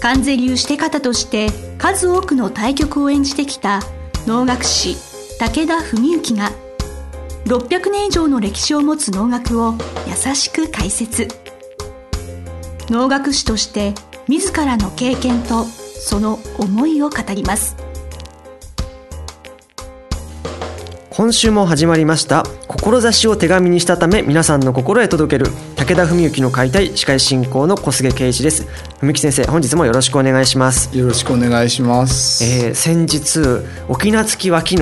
関税流して方として数多くの対局を演じてきた能楽師武田文幸が600年以上の歴史を持つ能楽を優しく解説。能楽師として自らの経験とその思いを語ります。今週も始まりました志を手紙にしたため皆さんの心へ届ける武田文幸の解体司会進行の小菅圭一です。文幸先生本日もよろしくお願いします。よろしくお願いします、えー、先日沖縄月は昨日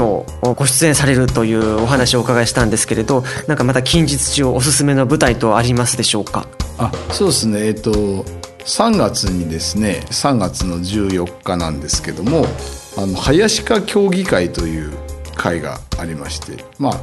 ご出演されるというお話をお伺いしたんですけれどなんかまた近日中おすすめの舞台とありますでしょうか？あそうですね。えっと3月にですね3月の14日なんですけどもあの林家協議会という会がありましてまあ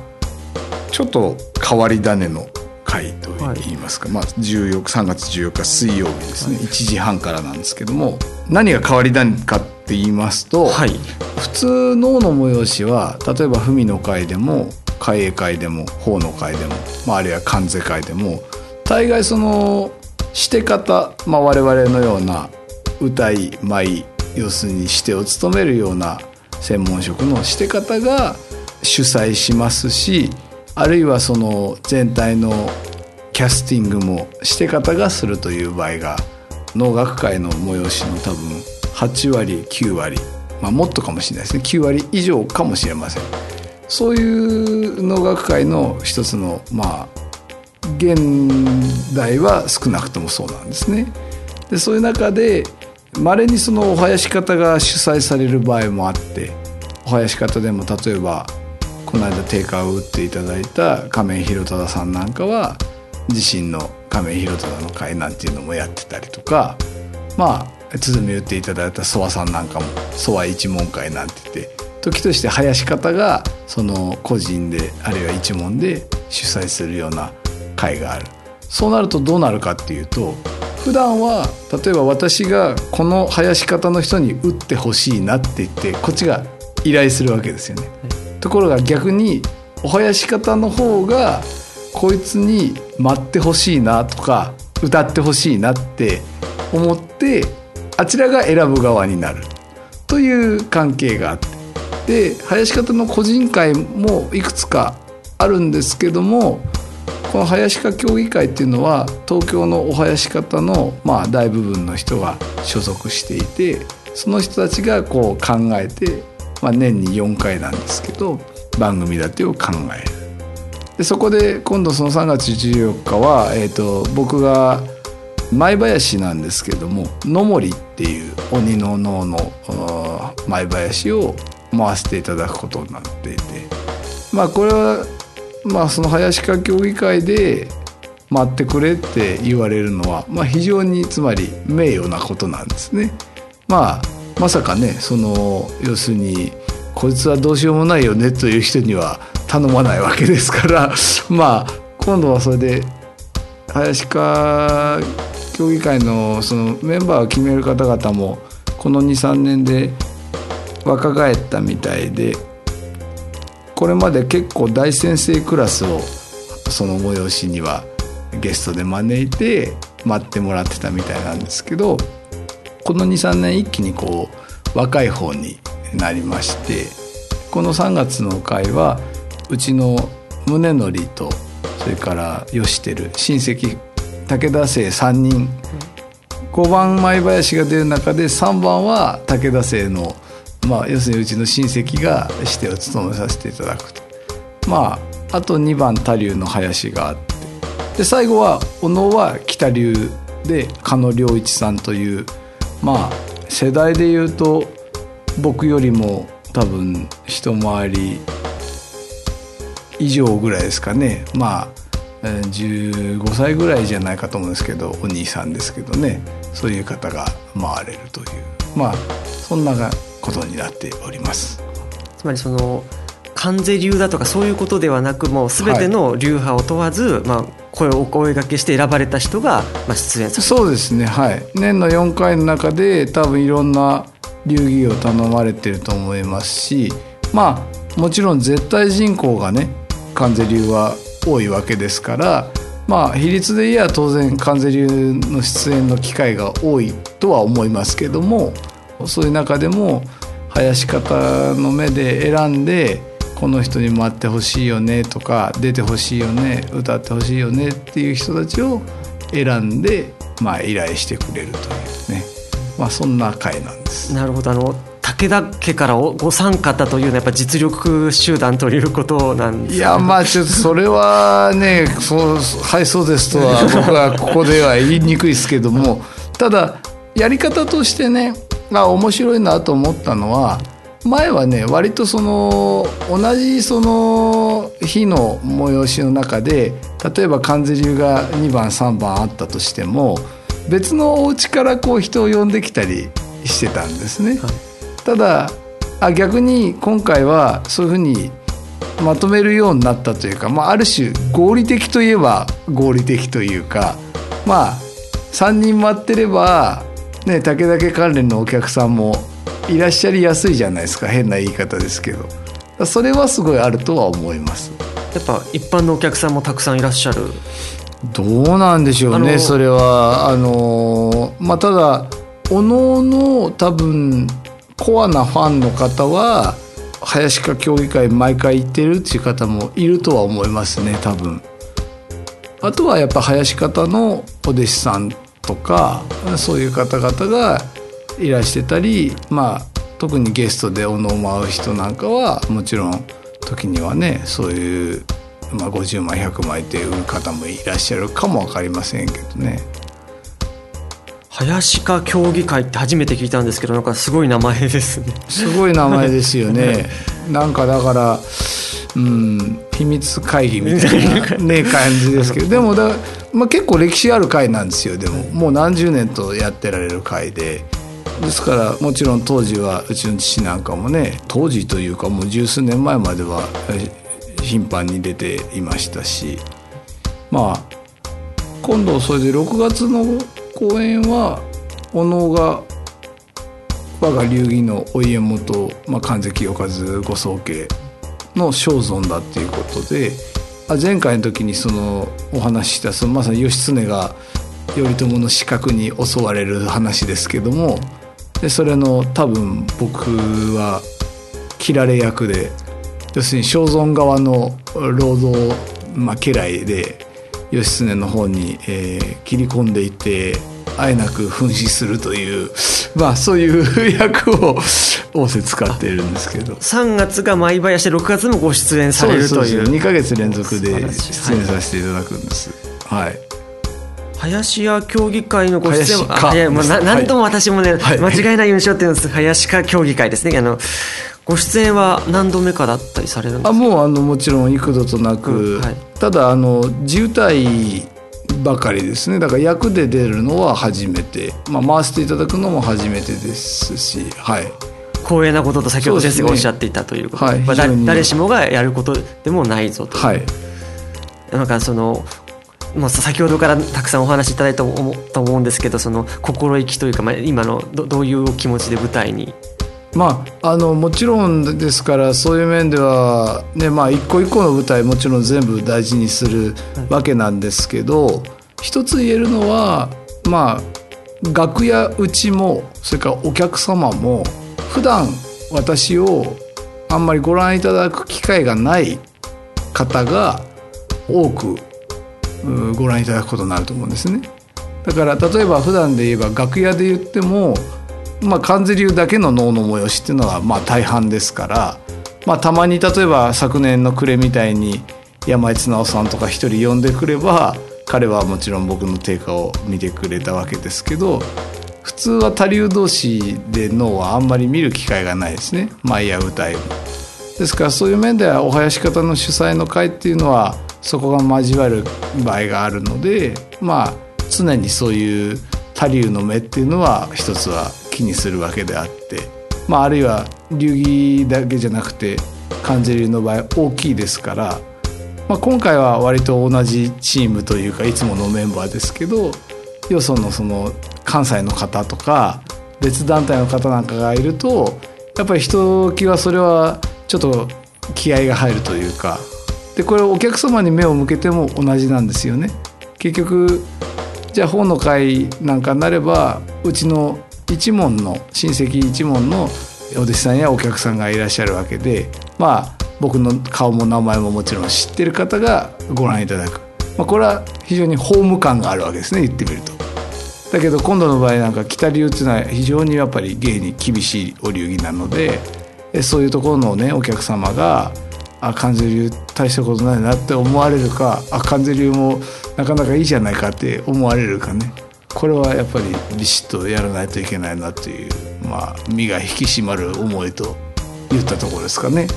ちょっと変わり種の会といいますか、はい、まあ、14 3月14日水曜日ですね、はい、1時半からなんですけども何が変わり種かって言いますと、はい、普通能の催しは例えば文の会でも会栄会でも法の会でも、まあ、あるいは関税会でも大概そのして方、まあ、我々のような歌い舞要するにしてを務めるような専門職のして方が主催しますしあるいはその全体のキャスティングもして方がするという場合が能楽会の催しの多分8割9割、まあ、もっとかもしれないですね9割以上かもしれませんそういう能楽会の一つのまあ現代は少なくともそうなんですね。でそういう中でまれにそのお囃子方が主催される場合もあってお囃子方でも例えばこの間定価を打っていただいた亀井宏忠さんなんかは自身の亀井宏忠の会なんていうのもやってたりとかまあ鼓打っていただいた諏訪さんなんかも諏訪一門会なんて言って時として囃子方がその個人であるいは一門で主催するような会があるそうなるとどうなるかっていうと普段は例えば私がこの囃子方の人に打ってほしいなって言ってこっちが依頼するわけですよね。ところが逆にお囃子方の方がこいつに待ってほしいなとか歌ってほしいなって思ってあちらが選ぶ側になる。という関係があって。で囃子方の個人会もいくつかあるんですけどもこの囃子家協議会っていうのは東京のお囃子方のまあ大部分の人が所属していてその人たちがこう考えて、まあ、年に4回なんですけど番組立てを考える。でそこで今度その3月14日は、えーと、僕が舞林なんですけども野森っていう鬼の能の舞林を回していただくことになっていてまあこれはまあその林家協議会で待ってくれって言われるのは、まあ、非常につまり名誉なことなんですね。まあまさかねその要するにこいつはどうしようもないよねという人には頼まないわけですから まあ今度はそれで林家協議会のそのメンバーを決める方々もこの23年で若返ったみたいでこれまで結構大先生クラスをその催しにはゲストで招いて待ってもらってたみたいなんですけどこの23年一気にこう若い方になりましてこの3月の会はうちの宗則とそれから吉輝親戚武田姓3人。5番舞林が出る中で3番は武田姓のまあ、要するにうちの親戚がしてを務めさせていただくと。まああと2番他流の林があって。で最後は小野は北流で加野良一さんというまあ世代でいうと僕よりも多分一回り以上ぐらいですかね。まあ15歳ぐらいじゃないかと思うんですけどお兄さんですけどね。そういう方が回れるという。まあそんなことになっております。つまりその関税流だとかそういうことではなくもう全ての流派を問わず、まあ、声をお声掛けして選ばれた人が、まあ、出演する。そうですね。はい。年の4回の中で多分いろんな流儀を頼まれてると思いますしまあもちろん絶対人口がね関税流は多いわけですからまあ比率で言えば当然関税流の出演の機会が多いとは思いますけどもそういう中でも林方の目で選んでこの人に待ってほしいよねとか出てほしいよね歌ってほしいよねっていう人たちを選んで、まあ、依頼してくれるというね、まあ、そんな会なんです。なるほど。あの武田家からおご参加というのはやっぱ実力集団ということなんですいやまあちょっとそれはねそうはいそうですとは僕はここでは言いにくいですけどもただやり方としてねあ面白いなと思ったのは前はね割とその同じその日の催しの中で例えば関税流が2番3番あったとしても別のお家からこう人を呼んできたりしてたんですね。ただあ逆に今回はそういうふうにまとめるようになったというか、まあ、ある種合理的といえば合理的というかまあ3人待ってれば、ね、武田家関連のお客さんもいらっしゃりやすいじゃないですか。変な言い方ですけど。それはすごいあるとは思います。やっぱ一般のお客さんもたくさんいらっしゃる。どうなんでしょうねそれは。あのまあただおのおの多分コアなファンの方は林家協議会毎回行ってるっていう方もいるとは思いますね多分。あとはやっぱ林方のお弟子さんとかそういう方々がいらしてたりまあ特にゲストでおのおの会う人なんかはもちろん時にはねそういう、まあ、50枚100枚って売る方もいらっしゃるかも分かりませんけどね。林家協議会って初めて聞いたんですけどなんかすごい名前ですねすごい名前ですよね。なんかだから、うん、秘密会議みたいな、ね、感じですけどでもだ、まあ、結構歴史ある会なんですよでももう何十年とやってられる会で。ですからもちろん当時はうちの父なんかもね当時というかもう十数年前までは頻繁に出ていましたしまあ今度それで6月の公演はお能が我が流儀のお家元、まあ、神関清和ご宗家の正尊だっていうことで前回の時にそのお話ししたそのまさに義経が頼朝の死角に襲われる話ですけどもでそれの多分僕は切られ役で要するに正尊側の労働、まあ、家来で義経の方に、えー切り込んでいってあえなく噴死するというまあそういう役を仰せ使っているんですけど。3月が舞林で6月もご出演されるという2ヶ月連続で出演させていただくんです。はい。林家協議会のご出演林家。あ早いもうなはい。何度も私もね、はい。間違いないようにしようって言うんです。林家協議会ですね。あのご出演は何度目かだったりされるんですか？あもうあのもちろん幾度となく、うんはい。ただあの自由体ばかりですね。だから役で出るのは初めて、まあ、回していただくのも初めてですしはい。光栄なことと先ほど先生がおっしゃっていたということはい。まあ誰しもがやることでもないぞと。はい。なんかそのもう先ほどからたくさんお話しいただいたと思と思うんですけどその心意気というか、まあ、今のどういう気持ちで舞台に？まあ、あのもちろんですからそういう面では、ねまあ、一個一個の舞台もちろん全部大事にするわけなんですけど、一つ言えるのはまあ楽屋うちもそれからお客様も普段私をあんまりご覧いただく機会がない方が多くご覧いただくことになると思うんですね。だから例えば普段で言えば楽屋で言ってもまあ、関税流だけの能の催しっていうのはまあ大半ですから、まあ、たまに例えば昨年の暮れみたいに山井綱夫さんとか一人呼んでくれば彼はもちろん僕の定価を見てくれたわけですけど普通は他流同士で能はあんまり見る機会がないですね舞や歌いも。ですからそういう面ではお囃子方の主催の会っていうのはそこが交わる場合があるのでまあ常にそういう他流の目っていうのは一つは気にするわけであってまあ、あるいは流儀だけじゃなくて関税流の場合大きいですから、まあ、今回は割と同じチームというかいつものメンバーですけどよそのその関西の方とか別団体の方なんかがいるとやっぱりひときわそれはちょっと気合が入るというかでこれお客様に目を向けても同じなんですよね。結局じゃあ本の会なんかになればうちの一門の親戚一門のお弟子さんやお客さんがいらっしゃるわけでまあ僕の顔も名前ももちろん知ってる方がご覧いただく、まあ、これは非常にホーム感があるわけですね言ってみると。だけど今度の場合なんか北流っていうのは非常にやっぱり芸に厳しいお流儀なのでそういうところのねお客様があ関税流大したことないなって思われるかあ関税流もなかなかいいじゃないかって思われるかね。これはやっぱりビシッとやらないといけないなっていうまあ身が引き締まる思いと言ったところですかね。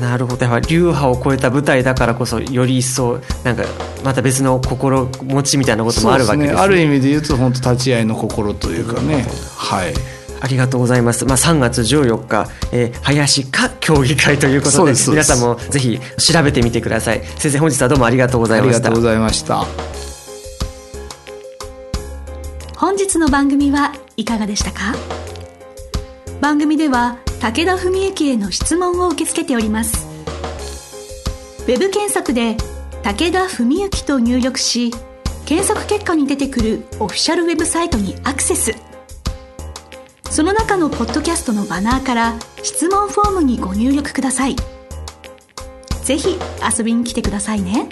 なるほど。流派を超えた舞台だからこそより一層なんかまた別の心持ちみたいなこともあるわけですね、ね、ある意味で言うと本当立ち会いの心というかね。はいありがとうございます。まあ、3月14日、えー、林家協議会ということで、皆さんもぜひ調べてみてください。先生、本日はどうもありがとうございました。ありがとうございました。本日の番組はいかがでしたか？番組では、武田文幸への質問を受け付けております。ウェブ検索で、武田文幸と入力し、検索結果に出てくるオフィシャルウェブサイトにアクセス。その中のポッドキャストのバナーから質問フォームにご入力ください。ぜひ遊びに来てくださいね。